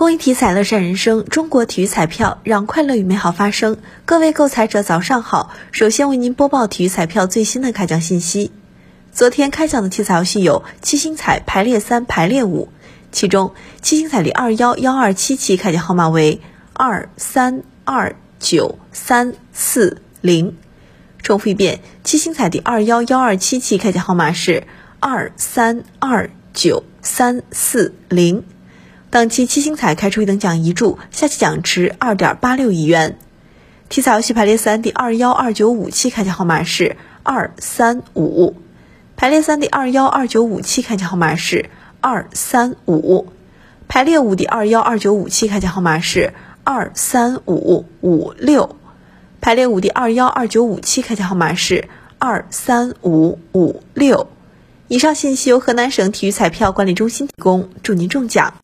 公益体彩乐善人生，中国体育彩票让快乐与美好发生。各位购彩者早上好，首先为您播报体育彩票最新的开奖信息。昨天开奖的体彩游戏有七星彩排列三、排列五，其中七星彩里二幺幺二七期开奖号码为二三二九三四零。重复一遍，七星彩第二幺幺二七期开奖号码是二三二九三四零。当期七星彩开出一等奖一注，下期奖池二点八六亿元。体彩游戏排列三第二幺二九五期开奖号码是二三五，排列三第二幺二九五期开奖号码是二三五，排列五第二幺二九五期开奖号码是二三五五六，排列五第二幺二九五期开奖号码是二三五五六。以上信息由河南省体育彩票管理中心提供，祝您中奖。